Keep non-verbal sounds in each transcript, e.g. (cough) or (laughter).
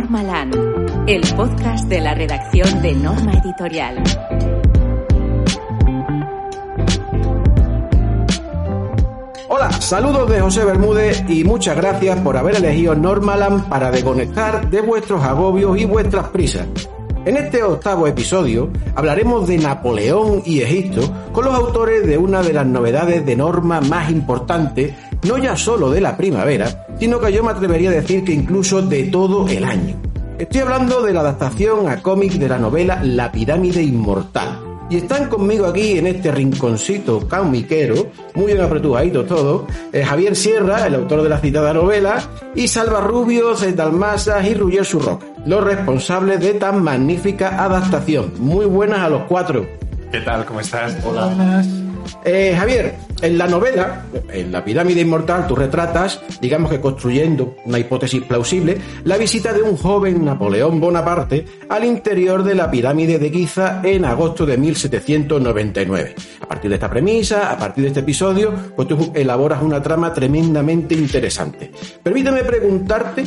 Norma Land, el podcast de la redacción de Norma Editorial. Hola, saludos de José Bermúdez y muchas gracias por haber elegido Normaland para desconectar de vuestros agobios y vuestras prisas. En este octavo episodio hablaremos de Napoleón y Egipto con los autores de una de las novedades de norma más importantes, no ya solo de la primavera, sino que yo me atrevería a decir que incluso de todo el año. Estoy hablando de la adaptación a cómic de la novela La pirámide inmortal, y están conmigo aquí en este rinconcito caumiquero, muy bien apretujaditos todos, eh, Javier Sierra, el autor de la citada novela, y Salva Rubio, Dalmasas y Ruyer Surroca, los responsables de tan magnífica adaptación. Muy buenas a los cuatro. ¿Qué tal? ¿Cómo estás? Hola. Eh, Javier, en la novela, en la pirámide inmortal, tú retratas, digamos que construyendo una hipótesis plausible, la visita de un joven Napoleón Bonaparte al interior de la pirámide de Giza en agosto de 1799. A partir de esta premisa, a partir de este episodio, pues tú elaboras una trama tremendamente interesante. Permíteme preguntarte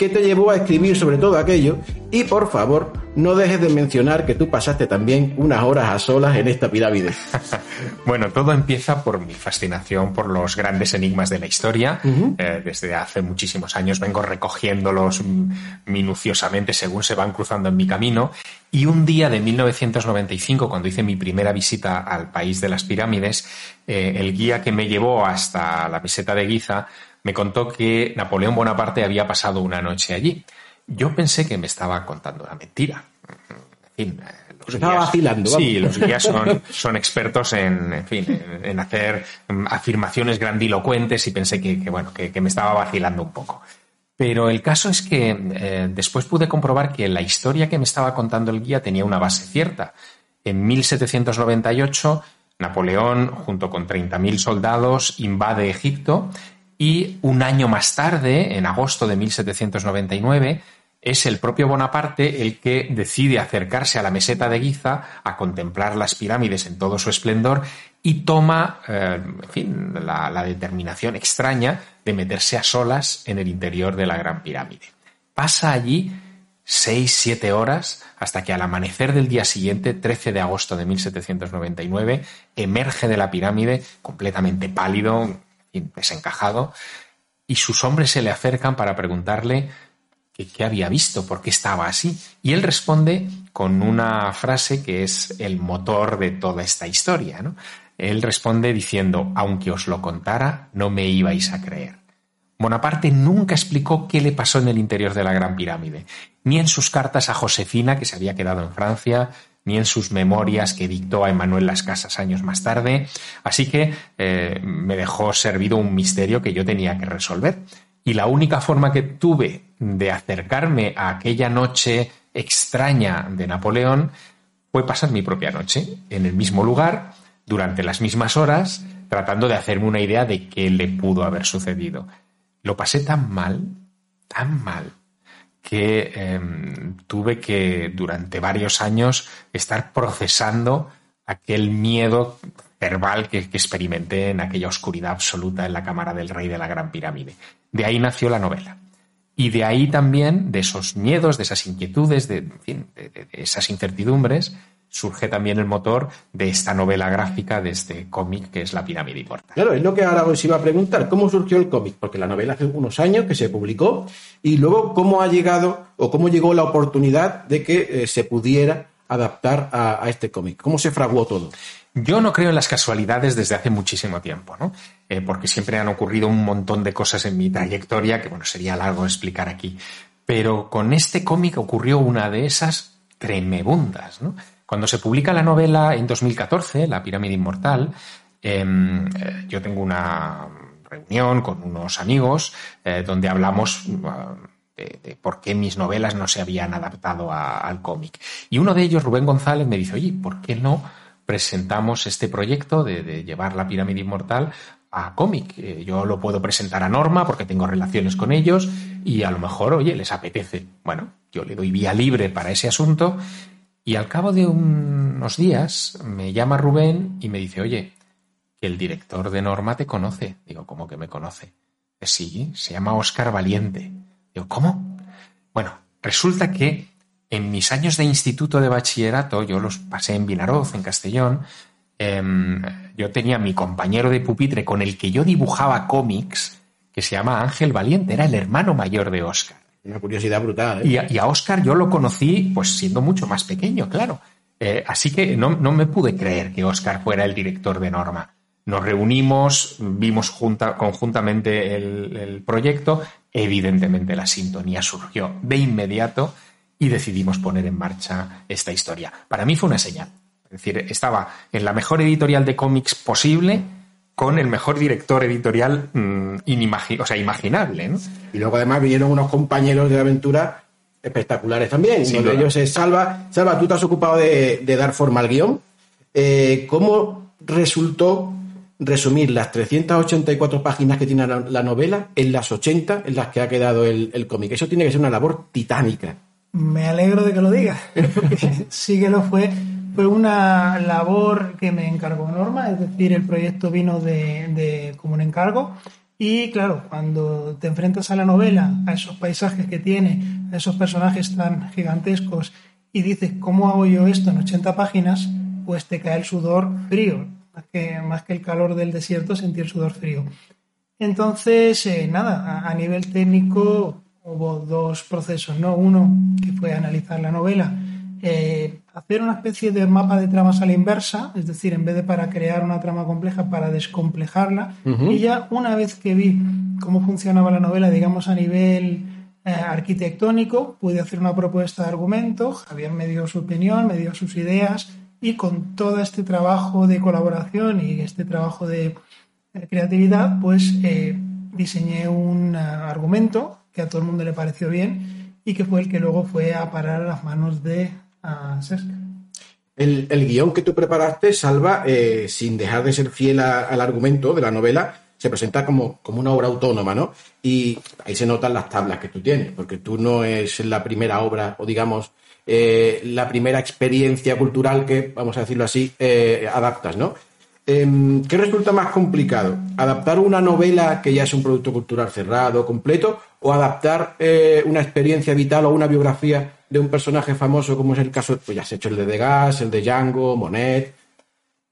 qué te llevó a escribir sobre todo aquello y por favor no dejes de mencionar que tú pasaste también unas horas a solas en esta pirámide. (laughs) bueno, todo empieza por mi fascinación por los grandes enigmas de la historia. Eh, desde hace muchísimos años vengo recogiéndolos minuciosamente según se van cruzando en mi camino y un día de 1995, cuando hice mi primera visita al país de las pirámides, eh, el guía que me llevó hasta la meseta de Giza me contó que Napoleón Bonaparte había pasado una noche allí. Yo pensé que me estaba contando una mentira. En fin, los estaba vacilando. Sí, los guías son, (laughs) son expertos en, en fin, en, hacer afirmaciones grandilocuentes y pensé que, bueno, que, me estaba vacilando un poco. Pero el caso es que eh, después pude comprobar que la historia que me estaba contando el guía tenía una base cierta. En 1798, Napoleón, junto con 30.000 soldados, invade Egipto y un año más tarde, en agosto de 1799, es el propio Bonaparte el que decide acercarse a la meseta de Giza a contemplar las pirámides en todo su esplendor y toma, eh, en fin, la, determinación extraña de meterse a solas en el interior de la Gran Pirámide. Pasa allí seis, siete horas hasta que al amanecer del día siguiente, 13 de agosto de 1799, emerge de la pirámide completamente pálido, desencajado, y sus hombres se le acercan para preguntarle qué había visto, por qué estaba así. Y él responde con una frase que es el motor de toda esta historia. Él responde diciendo, aunque os lo contara, no me ibais a creer. Bonaparte nunca explicó qué le pasó en el interior de la Gran Pirámide, ni en sus cartas a Josefina, que se había quedado en Francia, ni en sus memorias que dictó a Emanuel Las Casas años más tarde, así que eh, me dejó servido un misterio que yo tenía que resolver. Y la única forma que tuve de acercarme a aquella noche extraña de Napoleón fue pasar mi propia noche en el mismo lugar, durante las mismas horas, tratando de hacerme una idea de qué le pudo haber sucedido. Lo pasé tan mal, tan mal, que em, tuve que durante varios años estar procesando aquel miedo verbal que, experimenté en aquella oscuridad absoluta en la cámara del rey de la Gran Pirámide. De ahí nació la novela. Y de ahí también, de esos miedos, de esas inquietudes, de esas incertidumbres, surge también el motor de esta novela gráfica, de este cómic que es La pirámide inmortal. Claro, es lo que ahora os iba a preguntar, ¿cómo surgió el cómic? Porque la novela hace unos años que se publicó y luego cómo ha llegado o cómo llegó la oportunidad de que eh, se pudiera adaptar a, este cómic. ¿Cómo se fraguó todo? Yo no creo en las casualidades desde hace muchísimo tiempo, ¿no? Eh, porque siempre han ocurrido un montón de cosas en mi trayectoria que, bueno, sería largo explicar aquí. Pero con este cómic ocurrió una de esas tremebundas, ¿no? Cuando se publica la novela en 2014, La pirámide inmortal, em, eh, yo tengo una reunión con unos amigos eh, donde hablamos uh, de, por qué mis novelas no se habían adaptado al cómic. Y uno de ellos, Rubén González, me dice, oye, ¿por qué no presentamos este proyecto de, llevar la pirámide inmortal a cómic? Eh, yo lo puedo presentar a Norma porque tengo relaciones con ellos y a lo mejor, oye, les apetece. Bueno, yo le doy vía libre para ese asunto y al cabo de unos días me llama Rubén y me dice, oye, que el director de Norma te conoce. Digo, ¿cómo que me conoce? Sí, se llama Oscar Valiente. Digo, ¿cómo? Bueno, resulta que en mis años de instituto de bachillerato, yo los pasé en Vinaroz, en Castellón, em, yo tenía mi compañero de pupitre con el que yo dibujaba cómics, que se llama Ángel Valiente, era el hermano mayor de Oscar. Una curiosidad brutal. ¿eh? Y, a, Oscar yo lo conocí pues siendo mucho más pequeño, claro. Eh, así que no, me pude creer que Oscar fuera el director de Norma. Nos reunimos, vimos conjuntamente el proyecto, evidentemente la sintonía surgió de inmediato y decidimos poner en marcha esta historia. Para mí fue una señal. Es decir, estaba en la mejor editorial de cómics posible con el mejor director editorial mm, o sea, imaginable. Y luego además vinieron unos compañeros de aventura espectaculares también. Uno de ellos es Salva. Salva, tú te has ocupado de, dar forma al guion. Eh, ¿Cómo resultó resumir las 384 páginas que tiene la, novela en las 80 en las que ha quedado el, el cómic? Eso tiene que ser una labor titánica. Me alegro de que lo digas, (laughs) sí que lo fue. Fue una labor que me encargó Norma, es decir, el proyecto vino de, como un encargo. Y claro, cuando te enfrentas a la novela, a esos paisajes que tiene, a esos personajes tan gigantescos, y dices, ¿cómo hago yo esto en 80 páginas? Pues te cae el sudor frío. Más que, más que el calor del desierto, sentir sudor frío. Entonces, eh, nada, a nivel técnico hubo dos procesos, ¿no? Uno que fue analizar la novela, eh, hacer una especie de mapa de tramas a la inversa, es decir, en vez de para crear una trama compleja, para descomplejarla. Y ya una vez que vi cómo funcionaba la novela, digamos a nivel eh, arquitectónico, pude hacer una propuesta de argumento, Javier me dio su opinión, me dio sus ideas, y con todo este trabajo de colaboración y este trabajo de eh, creatividad, pues diseñé un argumento que a todo el mundo le pareció bien y que fue el que luego fue a parar a las manos de Sesca. El, guion que tú preparaste, Salva, eh, sin dejar de ser fiel al argumento de la novela, se presenta como, como una obra autónoma, ¿no? Y ahí se notan las tablas que tú tienes, porque tú no es la primera obra, o digamos, eh, la primera experiencia cultural que, vamos a decirlo así, eh, adaptas, ¿no? Em, ¿Qué resulta más complicado? ¿Adaptar una novela que ya es un producto cultural cerrado, completo, o adaptar una experiencia vital o una biografía de un personaje famoso, como es el caso, pues ya has hecho el de Degas, el de Django, Monet?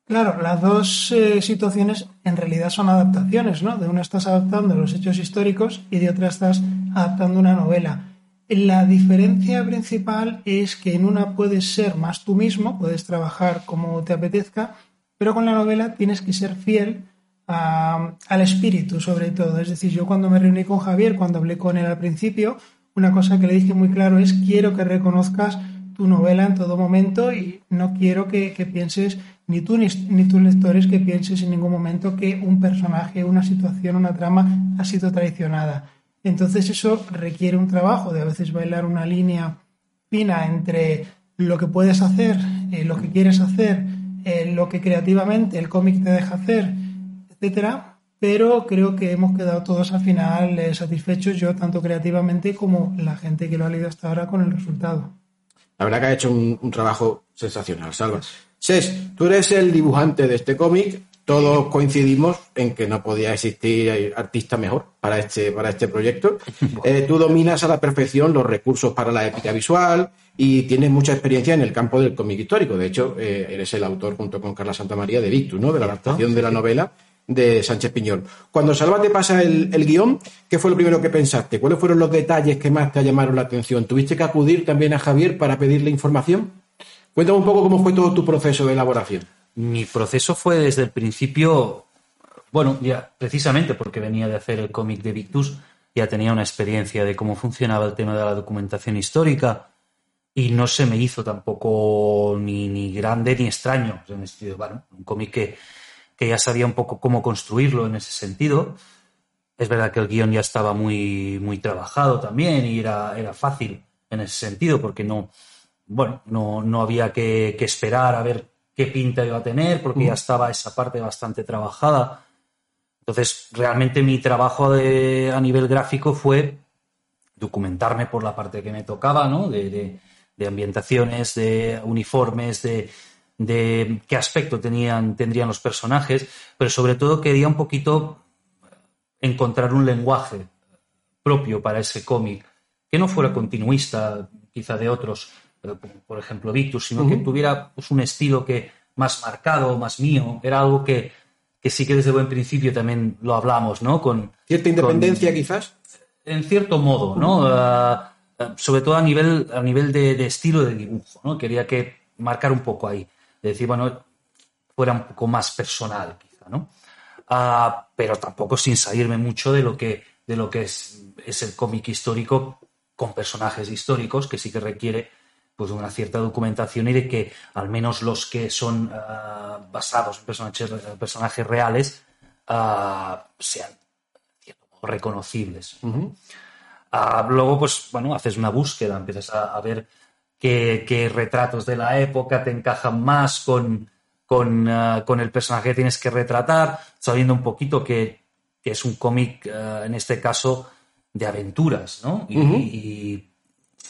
Claro, las dos eh, situaciones en realidad son adaptaciones, ¿no? De una estás adaptando los hechos históricos y de otra estás adaptando una novela. La diferencia principal es que en una puedes ser más tú mismo, puedes trabajar como te apetezca, pero con la novela tienes que ser fiel al espíritu, sobre todo. Es decir, yo cuando me reuní con Javier, cuando hablé con él al principio, una cosa que le dije muy claro es quiero que reconozcas tu novela en todo momento y no quiero que, pienses, ni tú ni, tus lectores, que pienses en ningún momento que un personaje, una situación, una trama ha sido traicionada. Entonces eso requiere un trabajo de a veces bailar una línea fina entre lo que puedes hacer, eh, lo que quieres hacer, eh, lo que creativamente el cómic te deja hacer, etcétera, pero creo que hemos quedado todos al final eh, satisfechos, yo tanto creativamente como la gente que lo ha leído hasta ahora con el resultado. La verdad que ha hecho un, trabajo sensacional, Salva. Ses, tú eres el dibujante de este cómic, todos coincidimos en que no podía existir artista mejor para este, para este proyecto. (laughs) Eh, tú dominas a la perfección los recursos para la épica visual y tienes mucha experiencia en el campo del cómic histórico. De hecho, eh, eres el autor junto con Carla Santamaría de Victus, ¿no? De la adaptación de la novela de Sánchez Piñol. Cuando Salva te pasa el, el, guion, ¿qué fue lo primero que pensaste? ¿Cuáles fueron los detalles que más te llamaron la atención? ¿Tuviste que acudir también a Javier para pedirle información? Cuéntame un poco cómo fue todo tu proceso de elaboración. Mi proceso fue desde el principio, bueno, ya precisamente porque venía de hacer el cómic de Victus, ya tenía una experiencia de cómo funcionaba el tema de la documentación histórica y no se me hizo tampoco ni, ni grande ni extraño. Un cómic que, que ya sabía un poco cómo construirlo en ese sentido. Es verdad que el guion ya estaba muy, muy trabajado también y era, era fácil en ese sentido porque no, bueno, no, no había que, que esperar a ver qué pinta iba a tener, porque ya estaba esa parte bastante trabajada. Entonces, realmente mi trabajo a nivel gráfico fue documentarme por la parte que me tocaba, ¿no? De, ambientaciones, de uniformes, de, de, qué aspecto tenían, tendrían los personajes, pero sobre todo quería un poquito encontrar un lenguaje propio para ese cómic que no fuera continuista quizá de otros, eh, por ejemplo Victus, sino que tuviera pues, un estilo que más marcado, más mío, era algo que, que sí que desde buen principio también lo hablamos, ¿no? Con cierta independencia quizás. En cierto modo, ¿no? Ah, ah, sobre todo a nivel, a nivel de, estilo de dibujo, ¿no? Quería que marcar un poco ahí, de decir, bueno, fuera un poco más personal, quizá, ¿no? Ah, pero tampoco sin salirme mucho de lo que, de lo que es, es el cómic histórico con personajes históricos, que sí que requiere pues una cierta documentación y de que al menos los que son ah, basados en personajes, personajes reales uh, sean reconocibles. Ah, luego, pues bueno, haces una búsqueda, empiezas a, ver qué, retratos de la época te encajan más con, con, el personaje que tienes que retratar, sabiendo un poquito que, es un cómic, en este caso, de aventuras, ¿no? y,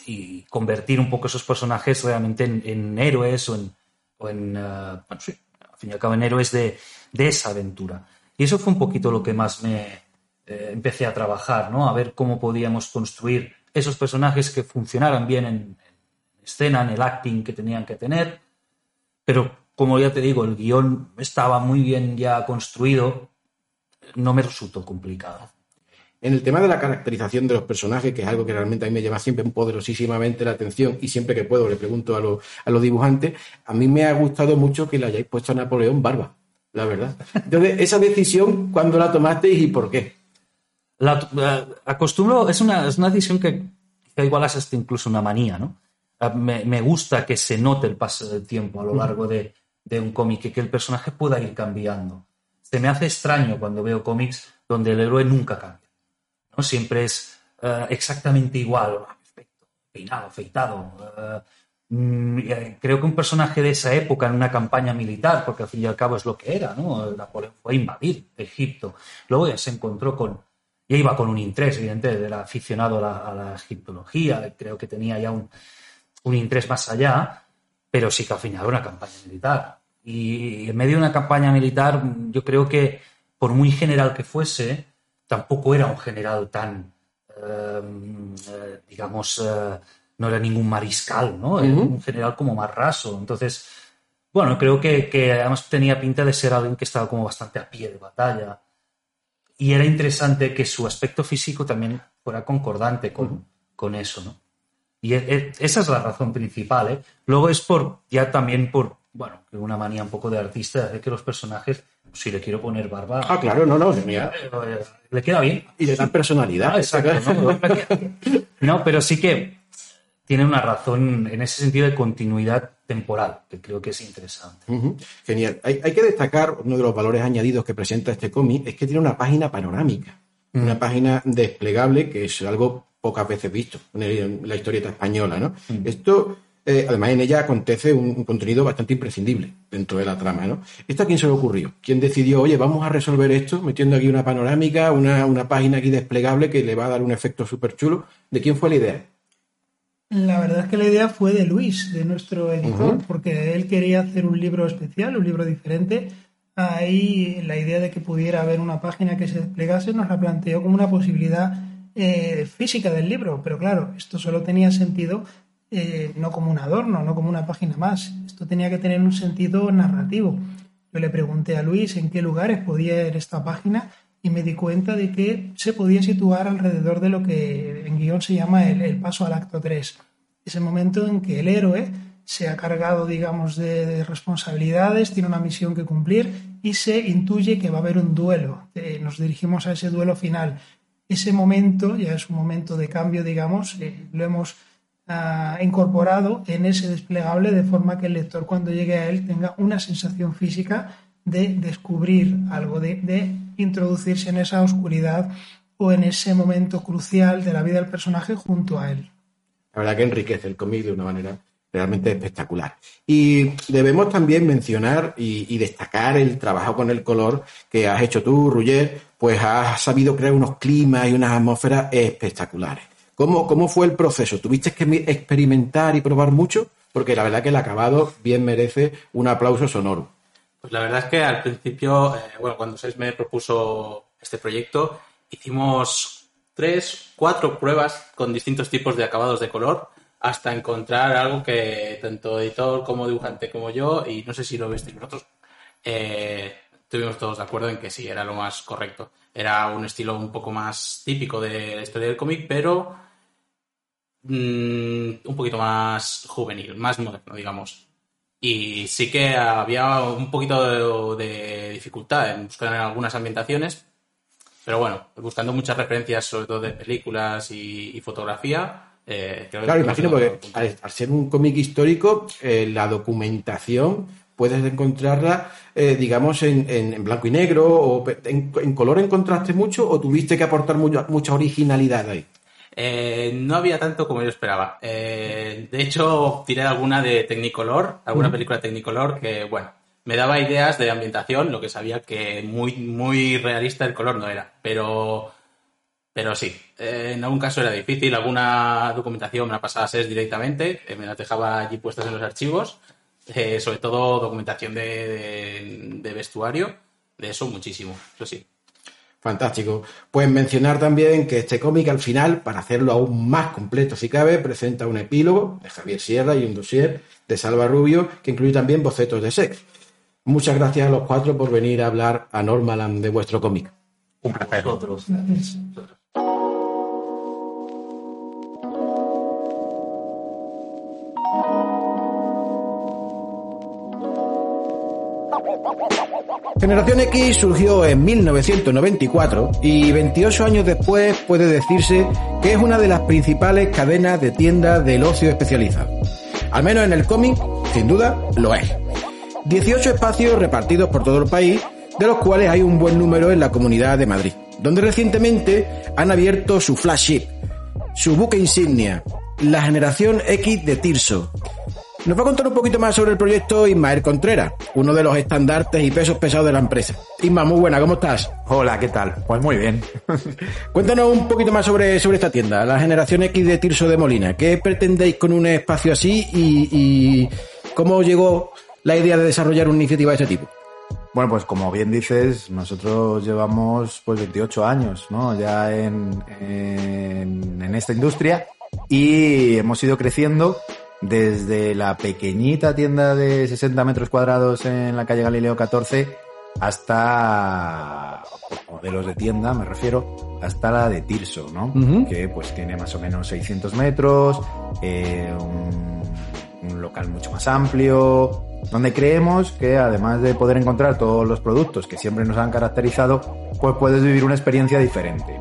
y convertir un poco esos personajes realmente en, héroes o en, o en bueno, sí, al fin y al cabo en héroes de, de, esa aventura. Y eso fue un poquito lo que más me eh, empecé a trabajar, ¿no? A ver cómo podíamos construir esos personajes que funcionaran bien en, en, escena, en el acting que tenían que tener, pero como ya te digo, el guion estaba muy bien ya construido, no me resultó complicado. En el tema de la caracterización de los personajes, que es algo que realmente a mí me llama siempre poderosísimamente la atención y siempre que puedo le pregunto a, los dibujantes, a mí me ha gustado mucho que le hayáis puesto a Napoleón barba, la verdad. Entonces, esa decisión, ¿cuándo la tomasteis y por qué? La, acostumbro, es una, es una decisión que, que igual es hasta incluso una manía, ¿no? Me, me, gusta que se note el paso del tiempo a lo largo de, de un cómic y que el personaje pueda ir cambiando. Se me hace extraño cuando veo cómics donde el héroe nunca cambia Siempre es eh, exactamente igual, perfecto, peinado, afeitado. Eh, mm, eh, creo que un personaje de esa época en una campaña militar, porque al fin y al cabo es lo que era, ¿no? Napoleón fue a invadir Egipto. Luego ya se encontró con, ya iba con un interés, evidentemente, era aficionado a la, egiptología, creo que tenía ya un, un, interés más allá, pero sí que al final una campaña militar. Y en medio de una campaña militar, yo creo que, por muy general que fuese, tampoco era un general tan, em, eh, digamos, eh, no era ningún mariscal, ¿no? Era un general como más raso. Entonces, bueno, creo que, además tenía pinta de ser alguien que estaba como bastante a pie de batalla. Y era interesante que su aspecto físico también fuera concordante con, con eso, ¿no? Y e, e, esa es la razón principal, ¿eh? Luego es por, ya también por, bueno, una manía un poco de artista, de que los personajes si le quiero poner barba. Ah, claro, no, no, Le queda bien. Y le dan personalidad. Ah, exacto. ¿no? pero sí que tiene una razón en ese sentido de continuidad temporal, que creo que es interesante. Genial. Hay, que destacar uno de los valores añadidos que presenta este cómic, es que tiene una página panorámica, una página desplegable, que es algo pocas veces visto en la historieta española, ¿no? Esto eh, además, en ella acontece un, contenido bastante imprescindible dentro de la trama, ¿no? ¿Esto a quién se le ocurrió? ¿Quién decidió, oye, vamos a resolver esto metiendo aquí una panorámica, una, página aquí desplegable que le va a dar un efecto súper chulo? ¿De quién fue la idea? La verdad es que la idea fue de Luis, de nuestro editor, porque él quería hacer un libro especial, un libro diferente. Ahí la idea de que pudiera haber una página que se desplegase nos la planteó como una posibilidad eh, física del libro, pero claro, esto solo tenía sentido eh, no como un adorno, no como una página más. Esto tenía que tener un sentido narrativo. Yo le pregunté a Luis en qué lugares podía ir esta página y me di cuenta de que se podía situar alrededor de lo que en guion se llama el, paso al acto 3. Ese momento en que el héroe se ha cargado, digamos, de, responsabilidades, tiene una misión que cumplir y se intuye que va a haber un duelo. Eh, nos dirigimos a ese duelo final. Ese momento ya es un momento de cambio, digamos, eh, lo hemos incorporado en ese desplegable de forma que el lector cuando llegue a él tenga una sensación física de descubrir algo, de, introducirse en esa oscuridad o en ese momento crucial de la vida del personaje junto a él. La verdad que enriquece el cómic de una manera realmente espectacular. Y debemos también mencionar y, destacar el trabajo con el color que has hecho tú, Ruger, pues has sabido crear unos climas y unas atmósferas espectaculares. ¿Cómo, fue el proceso? ¿Tuviste que experimentar y probar mucho? Porque la verdad que el acabado bien merece un aplauso sonoro. Pues la verdad es que al principio, eh, bueno, cuando Sales me propuso este proyecto, hicimos tres, cuatro pruebas con distintos tipos de acabados de color hasta encontrar algo que tanto editor como dibujante como yo, y no sé si lo visteis vosotros, eh, estuvimos todos de acuerdo en que sí, era lo más correcto. Era un estilo un poco más típico de la historia del cómic, pero mm, un poquito más juvenil, más moderno, digamos. Y sí que había un poquito de, de dificultad en buscar en algunas ambientaciones, pero bueno, buscando muchas referencias, sobre todo de películas y, y fotografía. eh, Claro, imagino, porque al ser un cómic histórico, eh, la documentación puedes encontrarla, eh, digamos, en, en- en blanco y negro, o en, en color encontraste mucho, o tuviste que aportar mucha, mucha originalidad ahí. Eh, no había tanto como yo esperaba. Eh, de hecho, tiré alguna de Technicolor, alguna película Technicolor que, bueno, me daba ideas de ambientación, lo que sabía que muy, muy realista el color no era. Pero, pero sí, eh, en algún caso era difícil. Alguna documentación me la pasaba a SES directamente, eh, me la dejaba allí puestas en los archivos. Eh, sobre todo documentación de, de- de vestuario, de eso muchísimo, eso sí. Fantástico. Pues mencionar también que este cómic al final, para hacerlo aún más completo si cabe, presenta un epílogo de Javier Sierra y un dossier de Salva Rubio que incluye también bocetos de sex. Muchas gracias a los cuatro por venir a hablar a Normaland de vuestro cómic. Un placer. Nosotros. Generación X surgió en 1994 y 28 años después puede decirse que es una de las principales cadenas de tiendas del ocio especializado. Al menos en el cómic, sin duda, lo es. 18 espacios repartidos por todo el país, de los cuales hay un buen número en la comunidad de Madrid, donde recientemente han abierto su flagship, su buque insignia, la generación X de Tirso. Nos va a contar un poquito más sobre el proyecto Ismael Contreras, uno de los estandartes y pesos pesados de la empresa. Isma, muy buena, ¿cómo estás? Hola, ¿qué tal? Pues muy bien. (laughs) Cuéntanos un poquito más sobre, sobre esta tienda, la generación X de Tirso de Molina. ¿Qué pretendéis con un espacio así y, y cómo llegó la idea de desarrollar una iniciativa de este tipo? Bueno, pues como bien dices, nosotros llevamos pues 28 años, ¿no? Ya en, en, en esta industria y hemos ido creciendo desde la pequeñita tienda de 60 metros cuadrados en la calle Galileo 14 hasta modelos de tienda, me refiero, hasta la de Tirso, ¿no? Que pues tiene más o menos 600 metros, eh, un, un local mucho más amplio, donde creemos que además de poder encontrar todos los productos que siempre nos han caracterizado, pues puedes vivir una experiencia diferente.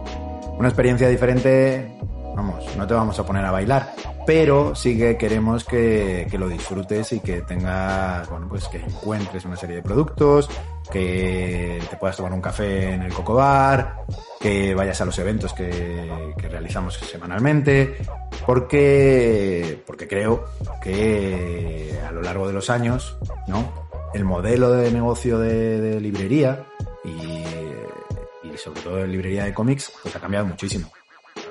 Una experiencia diferente, vamos, no te vamos a poner a bailar, pero sí que queremos que, que lo disfrutes y que tengas, bueno, pues que encuentres una serie de productos, que te puedas tomar un café en el Coco Bar, que vayas a los eventos que, realizamos semanalmente, porque, porque creo que a lo largo de los años, ¿no? El modelo de negocio de, de librería y, y sobre todo de librería de cómics, pues ha cambiado muchísimo.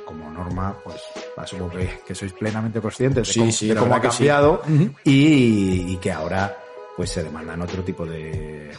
Como norma, pues asumo que, que sois plenamente conscientes de Sí, cómo, sí, de la cómo ha sí. cambiado y, y que ahora pues se demandan otro tipo de,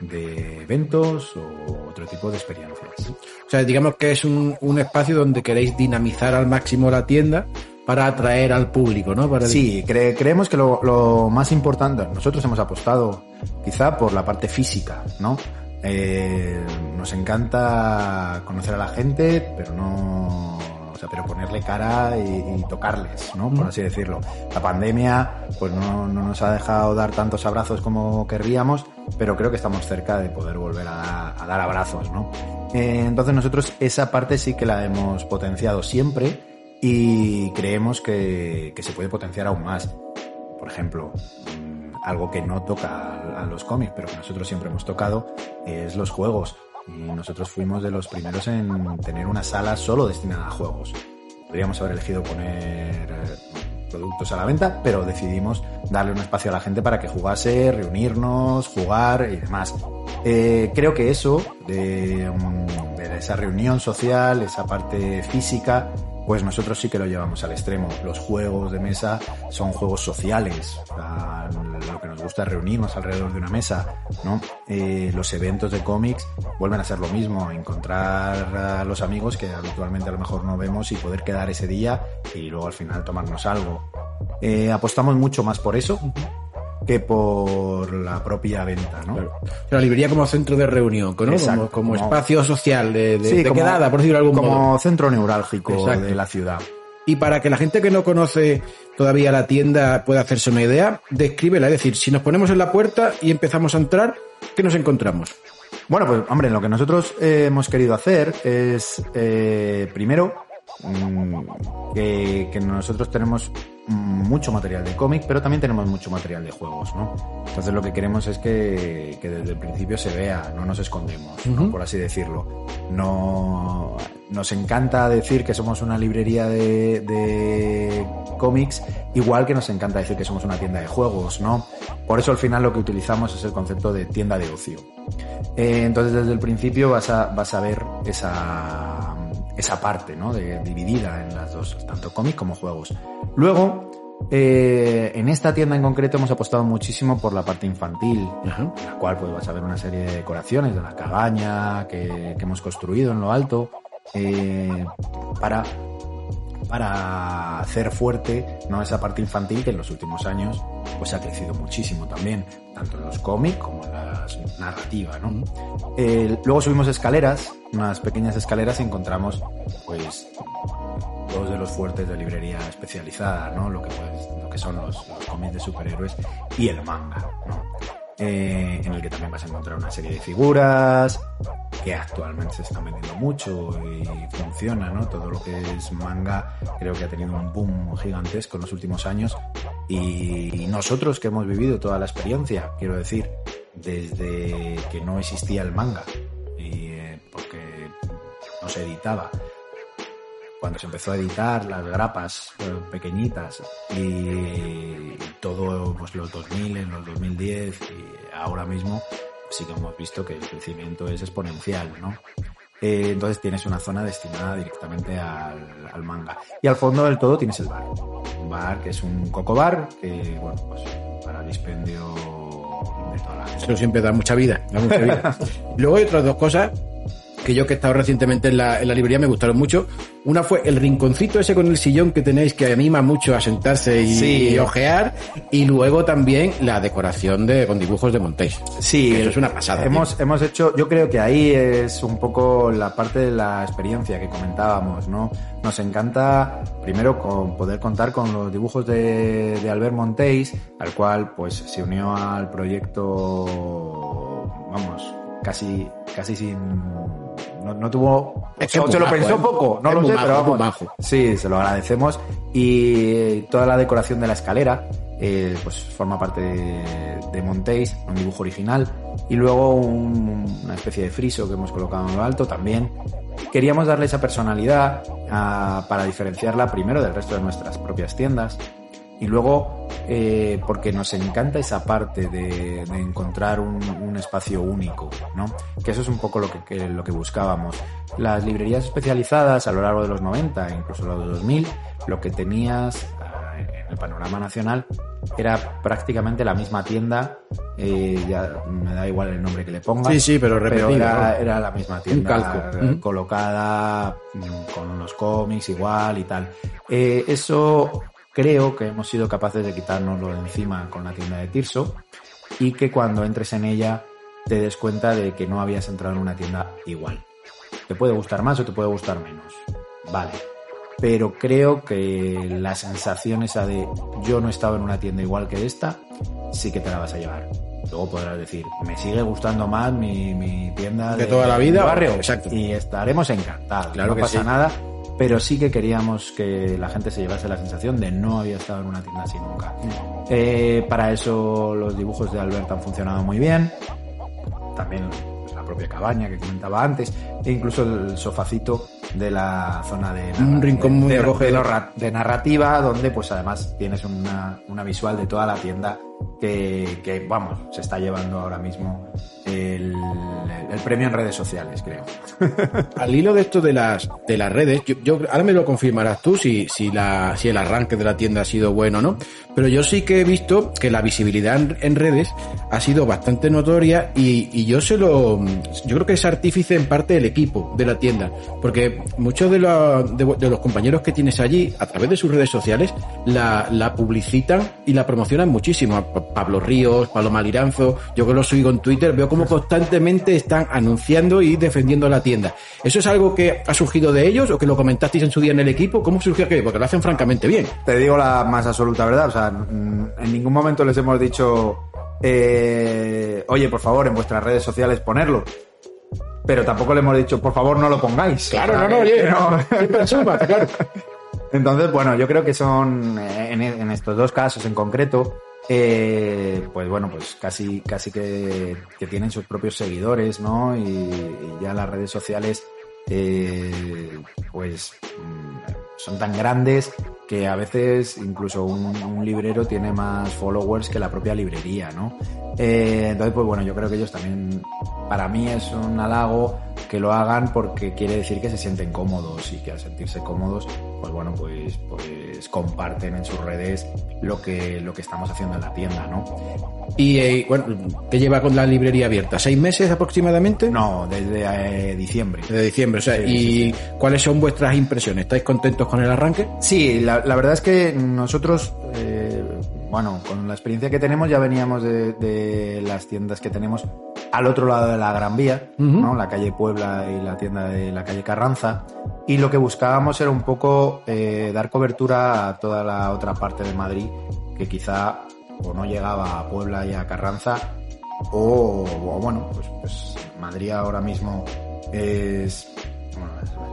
de eventos o otro tipo de experiencias. O sea, digamos que es un, un espacio donde queréis dinamizar al máximo la tienda para atraer al público, ¿no? Para Sí, cre- creemos que lo, lo más importante, nosotros hemos apostado quizá por la parte física, ¿no? Eh, nos encanta conocer a la gente, pero no, sea, pero ponerle cara y, y tocarles, ¿no? Por así decirlo. La pandemia, pues no, no nos ha dejado dar tantos abrazos como querríamos, pero creo que estamos cerca de poder volver a, a dar abrazos, ¿no? Eh, entonces nosotros esa parte sí que la hemos potenciado siempre y creemos que, que se puede potenciar aún más. Por ejemplo, mm, algo que no toca a los cómics, pero que nosotros siempre hemos tocado, es los juegos. Y nosotros fuimos de los primeros en tener una sala solo destinada a juegos. Podríamos haber elegido poner eh, productos a la venta, pero decidimos darle un espacio a la gente para que jugase, reunirnos, jugar y demás. Eh, creo que eso, mm, de esa reunión social, esa parte física, pues nosotros sí que lo llevamos al extremo. Los juegos de mesa son juegos sociales, lo que nos gusta es reunirnos alrededor de una mesa, ¿no? Eh, los eventos de cómics vuelven a ser lo mismo, encontrar a los amigos que habitualmente a lo mejor no vemos y poder quedar ese día y luego al final tomarnos algo. Eh, apostamos mucho más por eso que por la propia venta, ¿no? La librería como centro de reunión, ¿no? Exacto, como, como como- espacio social de, de- Sí, de como- quedada, por decirlo de algún como modo. centro neurálgico Exacto. de la ciudad. Y para que la gente que no conoce todavía la tienda pueda hacerse una idea, descríbela. Es decir, si nos ponemos en la puerta y empezamos a entrar, ¿qué nos encontramos? Bueno, pues hombre, lo que nosotros eh, hemos querido hacer es, eh, primero, mm, que, que nosotros tenemos mucho material de cómic, pero también tenemos mucho material de juegos, ¿no? Entonces lo que queremos es que, que desde el principio se vea, no nos escondemos, por así decirlo. No, nos encanta decir que somos una librería de, de cómics, igual que nos encanta decir que somos una tienda de juegos, ¿no? Por eso al final lo que utilizamos es el concepto de tienda de ocio. Eh, entonces desde el principio vas a, vas a ver esa, esa parte, ¿no? De, dividida en las dos, tanto cómic como juegos. Luego, eh, en esta tienda en concreto hemos apostado muchísimo por la parte infantil, Ajá. en la cual pues vas a ver una serie de decoraciones de la cabaña que, que hemos construido en lo alto eh, para para hacer fuerte ¿no? esa parte infantil que en los últimos años pues ha crecido muchísimo también, tanto en los cómics como en las narrativas. ¿no? Eh, luego subimos escaleras, unas pequeñas escaleras y encontramos pues dos de los fuertes de librería especializada, ¿no? Lo que, pues, lo que son los, los cómics de superhéroes y el manga, ¿no? Eh, en el que también vas a encontrar una serie de figuras que actualmente se están vendiendo mucho y funciona, ¿no? Todo lo que es manga creo que ha tenido un boom gigantesco en los últimos años y nosotros que hemos vivido toda la experiencia, quiero decir, desde que no existía el manga eh, porque no se editaba cuando se empezó a editar las grapas pequeñitas y todo pues los 2000 en los 2010 y ahora mismo sí que hemos visto que el crecimiento es exponencial no Eh, entonces tienes una zona destinada directamente al, al manga y al fondo del todo tienes el bar un bar que es un coco bar que bueno pues para dispendio de toda la gente Eso siempre da mucha vida. Da mucha vida. (laughs) Luego hay otras dos cosas que yo que he estado recientemente en la, en la librería me gustaron mucho. Una fue el rinconcito ese con el sillón que tenéis que anima mucho a sentarse y, Sí. y ojear. Y luego también la decoración de, con dibujos de Montéis. Sí, Eso es una pasada. Hemos, hemos hecho, yo creo que ahí es un poco la parte de la experiencia que comentábamos, ¿no? Nos encanta, primero, con poder contar con los dibujos de, de Albert Montéis, al cual, pues, se unió al proyecto, vamos, casi, casi sin, no, no tuvo, Es que se lo pensó ¿eh? poco, no Es lo sé, pero vamos. Sí, se lo agradecemos. Y toda la decoración de la escalera, eh, pues forma parte de, de Montéis, un dibujo original. Y luego un- una especie de friso que hemos colocado en lo alto también. Queríamos darle esa personalidad ah, para diferenciarla primero del resto de nuestras propias tiendas. Y luego, eh, porque nos encanta esa parte de, de encontrar un, un espacio único, ¿no? Que eso es un poco lo que, que- lo que buscábamos. Las librerías especializadas a lo largo de los 90, incluso los 2000, lo que tenías ah, en el panorama nacional era prácticamente la misma tienda, eh, ya me da igual el nombre que le pongas, Sí, sí, pero repetido, era, la misma tienda calco. eh, colocada mm, con los cómics igual y tal. Eh, eso creo que hemos sido capaces de quitárnoslo de encima con la tienda de Tirso y que cuando entres en ella te des cuenta de que no habías entrado en una tienda igual. Te puede gustar más o te puede gustar menos. Vale. Pero creo que la sensación esa de yo no he estado en una tienda igual que esta, sí que te la vas a llevar. Luego podrás decir, me sigue gustando más mi, mi tienda De toda la vida, barrio. exacto. Y estaremos encantados. Claro no que pasa sí. nada. Pero sí que queríamos que la gente se llevase la sensación de no había estado en una tienda así nunca. Eh, para eso los dibujos de Albert han funcionado muy bien. También pues, la propia cabaña que comentaba antes. E incluso el sofacito de la zona de, Un rincón muy de, de- de narrativa donde pues además tienes una, una visual de toda la tienda que, vamos, se está llevando ahora mismo el, premio en redes sociales, creo. (laughs) Al hilo de esto de las de las redes, yo, ahora me lo confirmarás tú si, si la si el arranque de la tienda ha sido bueno o no, pero yo sí que he visto que la visibilidad en, redes ha sido bastante notoria y, y yo se lo yo creo que es artífice en parte del equipo de la tienda, porque muchos de, la- de, de los compañeros que tienes allí a través de sus redes sociales la publicitan y la promocionan muchísimo. Pa- Pablo Ríos, Paloma Liranzo, yo que lo sigo en Twitter, veo como constantemente están anunciando y defendiendo la tienda. ¿Eso es algo que ha surgido de ellos o que lo comentasteis en su día en el equipo? ¿Cómo surgió aquello? Porque lo hacen francamente bien. Te digo la más absoluta verdad, o sea, en ningún momento les hemos dicho, eh, oye, por favor, en vuestras redes sociales ponerlo. Pero tampoco le hemos dicho, por favor, no lo pongáis. O sea, que- que no. siempre suma, (laughs) claro. Entonces, bueno, yo creo que son, eh, en, en estos dos casos en concreto, eh, pues bueno, pues casi, casi que, que tienen sus propios seguidores, ¿no? Y, y ya las redes sociales, eh, pues mm, son tan grandes que a veces incluso un, librero tiene más followers que la propia librería, ¿no? Eh, entonces, pues bueno, yo creo que ellos también, para mí es un halago que lo hagan porque quiere decir que se sienten cómodos y que al sentirse cómodos, pues bueno, pues, pues comparten en sus redes lo que, lo que estamos haciendo en la tienda, ¿no? Y eh, bueno, ¿qué lleva con la librería abierta? ¿Seis meses aproximadamente? No, desde eh, diciembre. De diciembre, o sea, Sí, ¿y sí, cuáles son vuestras impresiones? ¿Estáis contentos con el arranque? Sí, la, la verdad es que nosotros, eh, bueno, con la experiencia que tenemos ya veníamos de, de las tiendas que tenemos al otro lado de la Gran Vía. ¿no? La calle Puebla y la tienda de la calle Carranza. Y lo que buscábamos era un poco eh, dar cobertura a toda la otra parte de Madrid que quizá o no llegaba a Puebla y a Carranza o, o bueno, pues, pues Madrid ahora mismo es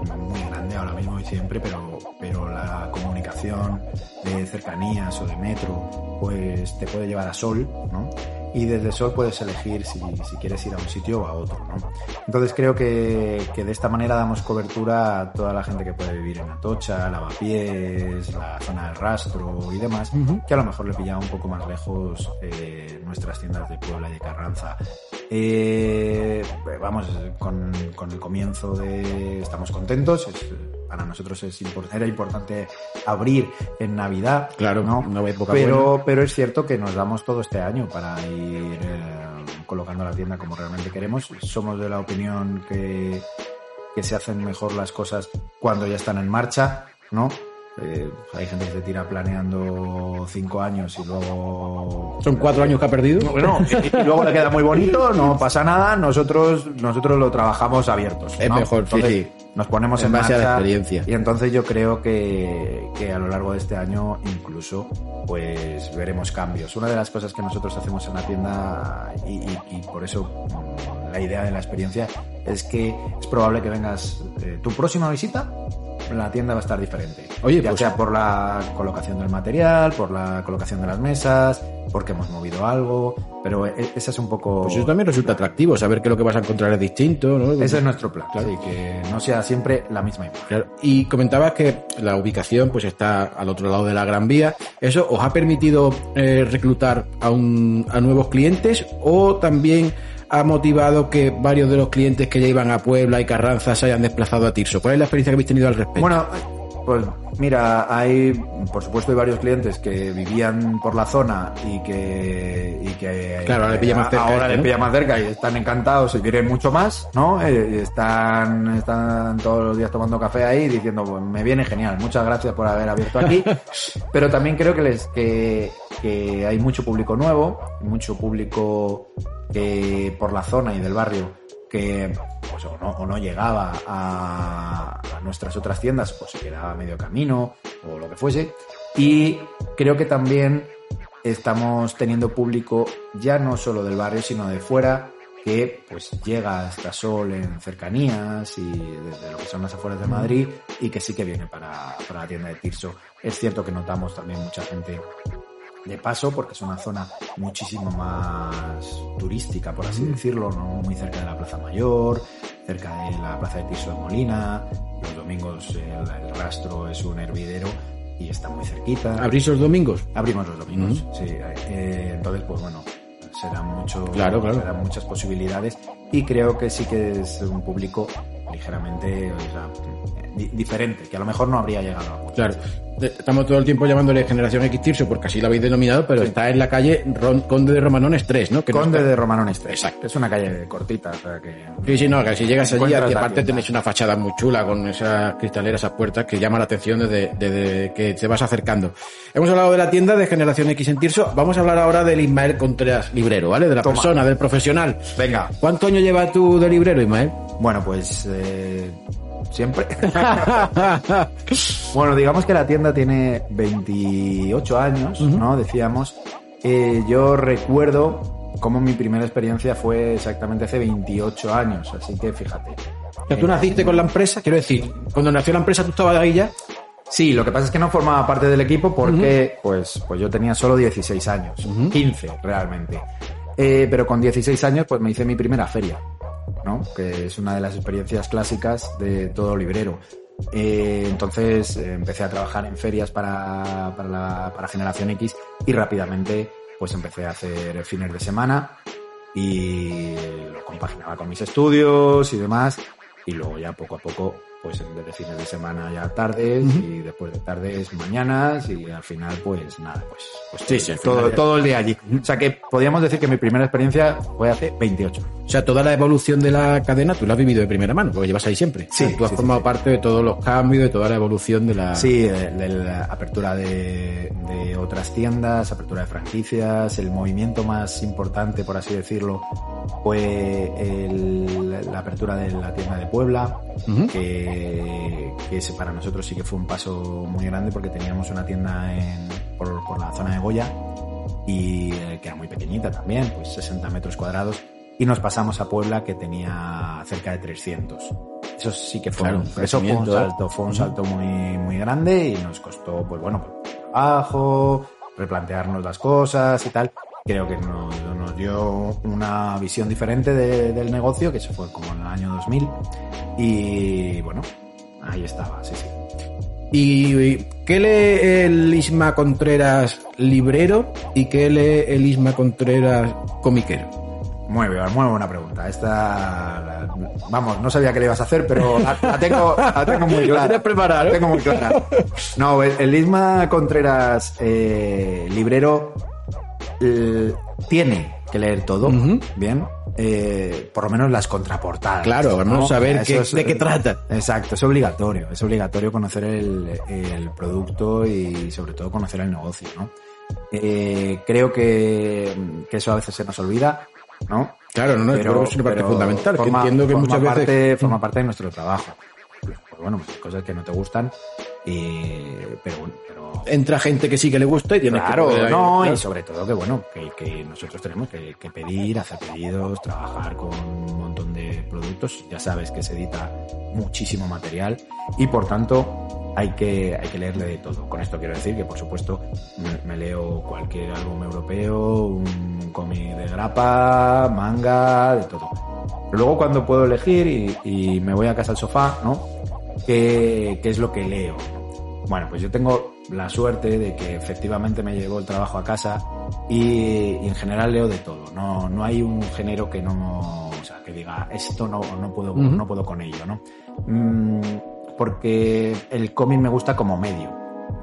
muy grande ahora mismo y siempre, pero, pero la comunicación de cercanías o de metro, pues te puede llevar a Sol, ¿no? Y desde Sol puedes elegir si, si quieres ir a un sitio o a otro, ¿no? Entonces creo que, que de esta manera damos cobertura a toda la gente que puede vivir en Atocha, Lavapiés, la zona del rastro y demás, que a lo mejor le pillaba un poco más lejos eh, nuestras tiendas de Puebla y de Carranza. Eh, vamos, con, con el comienzo de... Estamos contentos, es- para nosotros es era importante abrir en Navidad. Claro, ¿no? una época pero, pero es cierto que nos damos todo este año para ir eh, colocando la tienda como realmente queremos. Somos de la opinión que, que se hacen mejor las cosas cuando ya están en marcha, ¿no? Eh, hay gente que se tira planeando cinco años y luego Son cuatro años que ha perdido. bueno, y, y luego le queda muy bonito, no pasa nada, nosotros, nosotros lo trabajamos abiertos. Es ¿no? mejor, sí, Entonces, sí. Nos ponemos En en, base a la marcha experiencia. Y entonces yo creo que, que a lo largo de este año incluso pues veremos cambios. Una de las cosas que nosotros hacemos en la tienda y, y- y por eso la idea de la experiencia es que es probable que vengas eh, tu próxima visita la tienda va a estar diferente. Oye, ya pues- sea por la colocación del material, por la colocación de las mesas, porque hemos movido algo, pero e- esa es un poco... Pues eso también resulta atractivo, saber que lo que vas a encontrar es distinto, ¿no? Ese es nuestro plan, sí, que no sea siempre la misma imagen. Claro. Y comentabas que la ubicación pues está al otro lado de la Gran Vía. ¿Eso os ha permitido eh, reclutar a, un, a nuevos clientes o también ha motivado que varios de los clientes que ya iban a Puebla y Carranza se hayan desplazado a Tirso? ¿Cuál es la experiencia que habéis tenido al respecto? Pues mira, hay, por supuesto, hay varios clientes que vivían por la zona y que, y que Claro, ahora le pilla más cerca ahora este, le ¿no? pilla más cerca y están encantados y quieren mucho más, ¿no? Eh, y están, están todos los días tomando café ahí diciendo, pues me viene genial, muchas gracias por haber abierto aquí. (laughs) Pero también creo que les que, que hay mucho público nuevo, mucho público que por la zona y del barrio que pues, o, no, o no llegaba a, a nuestras otras tiendas o se quedaba medio camino o lo que fuese. Y creo que también estamos teniendo público ya no solo del barrio, sino de fuera, que pues llega hasta Sol en cercanías y desde lo que son las afueras de Madrid y que sí que viene para, para la tienda de Tirso. Es cierto que notamos también mucha gente de paso porque es una zona muchísimo más turística, por así decirlo, ¿no? muy cerca de la Plaza Mayor, cerca de la Plaza de Tirso de Molina, los domingos el, el rastro es un hervidero y está muy cerquita. ¿Abrís los domingos? Abrimos los domingos, sí. eh, entonces, pues bueno, se dan mucho, Claro, claro. se dan muchas posibilidades y creo que sí que es un público ligeramente o sea, di- diferente, que a lo mejor no habría llegado a muchos. Claro. Estamos todo el tiempo llamándole Generación X Tirso porque así lo habéis denominado, pero está en la calle Ron- Conde de Romanones 3, ¿no? Que no Conde está- de Romanones 3. Exacto. Es una calle cortita, o sea que... Sí, sí, no, que si llegas allí, la aparte tenéis una fachada muy chula con esas cristaleras, esas puertas que llama la atención desde, desde que te vas acercando. Hemos hablado de la tienda de Generación X en Tirso, vamos a hablar ahora del Ismael Contreras librero, ¿vale? De la Toma. persona, del profesional. Venga, ¿Cuántos años llevas tú de librero, Ismael? Bueno, pues eh, siempre. (laughs) bueno, digamos que la tienda tiene 28 años, ¿no? Decíamos. Eh, yo recuerdo cómo mi primera experiencia fue exactamente hace 28 años, así que fíjate. Tú naciste con la empresa, quiero decir, cuando nació la empresa tú estabas ahí ya. Sí, lo que pasa es que no formaba parte del equipo porque pues, pues yo tenía solo 16 años, 15 realmente. Eh, pero con 16 años pues me hice mi primera feria, Que es una de las experiencias clásicas de todo librero. Eh, entonces eh, empecé a trabajar en ferias para, para, la, para Generación X y rápidamente pues empecé a hacer fines de semana y lo compaginaba con mis estudios y demás y luego ya poco a poco pues en vez de fines de semana ya tardes y después de tardes mañanas y al final pues nada pues, pues Sí, sí, todo, todo el día allí. O sea que podríamos decir que mi primera experiencia fue hace 28 O sea, toda la evolución de la cadena tú la has vivido de primera mano, porque llevas ahí siempre. Sí, O sea, tú has sí, formado sí, sí. parte de todos los cambios, de toda la evolución de la... Sí, de, de la apertura de, de otras tiendas, apertura de franquicias, el movimiento más importante, por así decirlo, fue el- la apertura de la tienda de Puebla, que, que ese para nosotros sí que fue un paso muy grande porque teníamos una tienda en, por, por la zona de Goya y eh, que era muy pequeñita también, pues 60 metros cuadrados, y nos pasamos a Puebla que tenía cerca de 300. Eso sí que fue, Claro, un, eso fue un ¿eh? salto, fue un salto muy, muy grande y nos costó, pues bueno, pues, trabajo, replantearnos las cosas y tal. Creo que nos, nos dio una visión diferente de- del negocio, que eso fue como en el año 2000. Y bueno, ahí estaba, sí, sí. ¿Y qué lee el Isma Contreras librero y qué lee el Isma Contreras comiquero? Muy bien, muy buena pregunta. Esta, la- vamos, no sabía que le ibas a hacer, pero la, la tengo, la tengo muy (laughs) clara. tienes preparado, La tengo muy clara. No, el, el Isma Contreras eh, librero eh, tiene que leer todo, bien, eh, por lo menos las contraportadas. Claro, menos ¿no? saber qué- es- de qué trata. Exacto, es obligatorio, es obligatorio conocer el, el producto y sobre todo conocer el negocio, ¿no? Eh, creo que, que eso a veces se nos olvida, ¿no? Claro, no, no, es una parte fundamental, que entiendo que forma muchas parte, veces... Forma parte de nuestro trabajo. Pues bueno, pues hay cosas que no te gustan, y, pero, bueno, pero Entra gente que sí que le gusta y tienes Claro, que... poder- no, claro. y sobre todo que bueno, que, que nosotros tenemos que, que pedir, hacer pedidos, trabajar con un montón de productos. Ya sabes que se edita muchísimo material y por tanto hay que, hay que leerle de todo. Con esto quiero decir que por supuesto me, me leo cualquier álbum europeo, un cómic de grapa, manga, de todo. Pero luego cuando puedo elegir y, y me voy a casa al sofá, ¿no? ¿Qué, qué es lo que leo? Bueno, pues yo tengo la suerte de que efectivamente me llegó el trabajo a casa y, y en general leo de todo. No, no hay un género que no, o sea, que diga esto no, no puedo, no puedo con ello, ¿no? Mm, porque el cómic me gusta como medio.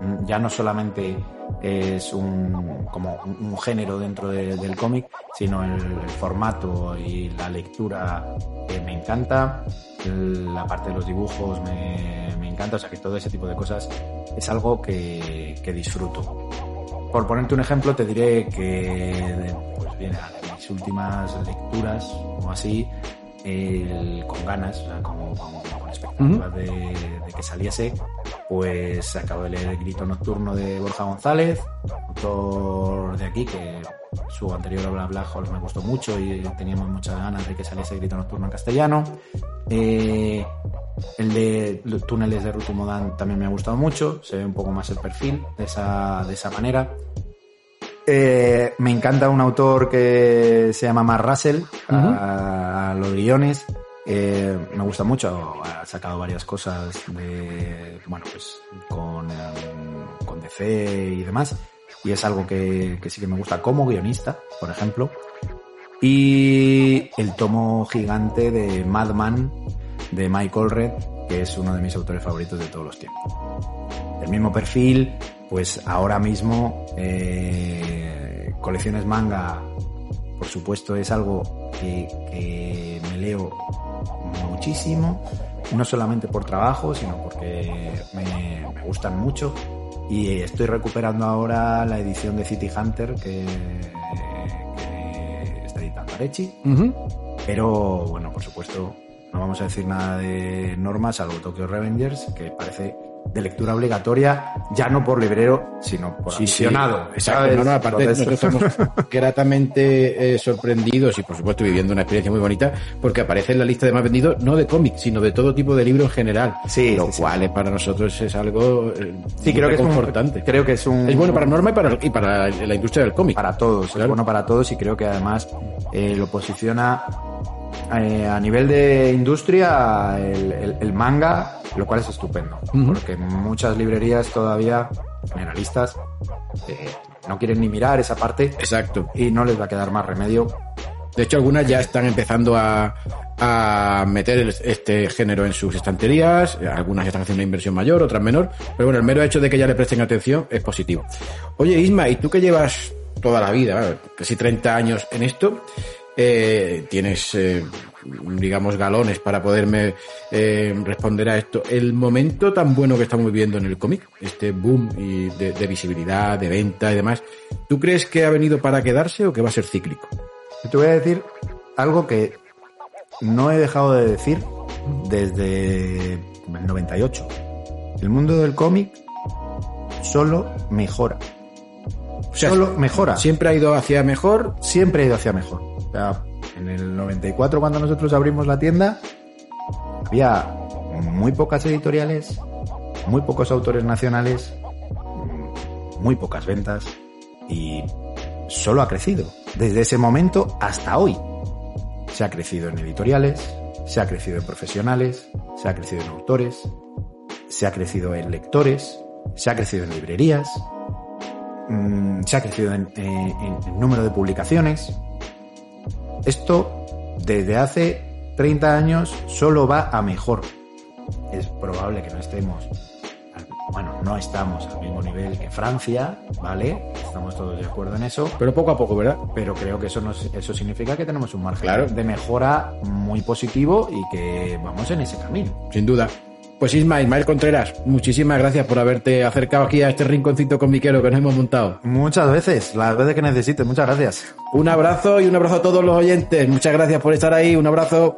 Mm, Ya no solamente es un, como un, un género dentro de- del cómic, sino el, el formato y la lectura que me encanta, la parte de los dibujos me, me encanta, o sea que todo ese tipo de cosas es algo que, que disfruto. Por ponerte un ejemplo, te diré que pues bien, de mis últimas lecturas o así, el- con ganas, o sea, como, como- como con expectativas de, de que saliese, pues acabo de leer El Grito Nocturno de Borja González, autor de aquí, que su anterior Bla Bla Hall me gustó mucho y teníamos muchas ganas de que saliese El Grito Nocturno en castellano. Eh, el de los túneles de Rutumodan también me ha gustado mucho, se ve un poco más el perfil de esa, de esa manera. Eh, me encanta un autor que se llama Mark Russell, a, a los guiones. Eh, me gusta mucho, ha sacado varias cosas de, bueno, pues con, con DC y demás. Y es algo que, que sí que me gusta como guionista, por ejemplo. Y el tomo gigante de Madman de Mike Allred, que es uno de mis autores favoritos de todos los tiempos. El mismo perfil, pues ahora mismo eh, colecciones manga, por supuesto, es algo que, me leo muchísimo, no solamente por trabajo, sino porque me, me gustan mucho. Y estoy recuperando ahora la edición de City Hunter que, Arechi. Pero bueno, por supuesto, no vamos a decir nada de normas, salvo Tokyo Revengers, que parece de lectura obligatoria, ya no por librero, sino por Sí. Exacto. No, no, aparte nosotros estamos (laughs) gratamente eh, sorprendidos y por supuesto viviendo una experiencia muy bonita porque aparece en la lista de más vendidos no de cómics, sino de todo tipo de libros en general. Sí, lo sí, cual eh, para nosotros es algo eh, Sí, creo que, es un, reconfortante. creo que es un... Es bueno para Norma y para, y para la industria del cómic. para todos, Claro. es bueno para todos y creo que además eh, lo posiciona eh, a nivel de industria el, el- el manga, lo cual es estupendo, porque muchas librerías todavía generalistas eh, no quieren ni mirar esa parte Exacto. y no les va a quedar más remedio. De hecho, algunas ya están empezando a, a meter este género en sus estanterías, algunas están haciendo una inversión mayor, otras menor, pero bueno, el mero hecho de que ya le presten atención es positivo. Oye, Isma, ¿y tú que llevas toda la vida, casi 30 años en esto, eh, tienes, eh, digamos, galones para poderme eh, responder a esto? El momento tan bueno que estamos viviendo en el cómic, este boom y de, de visibilidad, de venta y demás, ¿tú crees que ha venido para quedarse o que va a ser cíclico? Te voy a decir algo que no he dejado de decir desde el 98. El mundo del cómic solo mejora. O sea, solo mejora. Siempre ha ido hacia mejor. siempre ha ido hacia mejor. O sea, en el 94 cuando nosotros abrimos la tienda, había muy pocas editoriales, muy pocos autores nacionales, muy pocas ventas y solo ha crecido. Desde ese momento hasta hoy. Se ha crecido en editoriales, se ha crecido en profesionales, se ha crecido en autores, se ha crecido en lectores, se ha crecido en librerías, mm, se ha crecido en, eh, en- en número de publicaciones. Esto desde hace 30 años solo va a mejor. Es probable que no estemos, bueno, no estamos al mismo nivel que Francia, ¿vale? Estamos todos de acuerdo en eso, Pero poco a poco, ¿verdad? pero creo que eso, nos, eso significa que tenemos un margen Claro. de mejora muy positivo y que vamos en ese camino. Sin duda. Pues Isma, Ismael Contreras, muchísimas gracias por haberte acercado aquí a este rinconcito comiquero que nos hemos montado. Muchas veces, las veces que necesites, muchas gracias. Un abrazo y un abrazo a todos los oyentes. Muchas gracias por estar ahí. Un abrazo.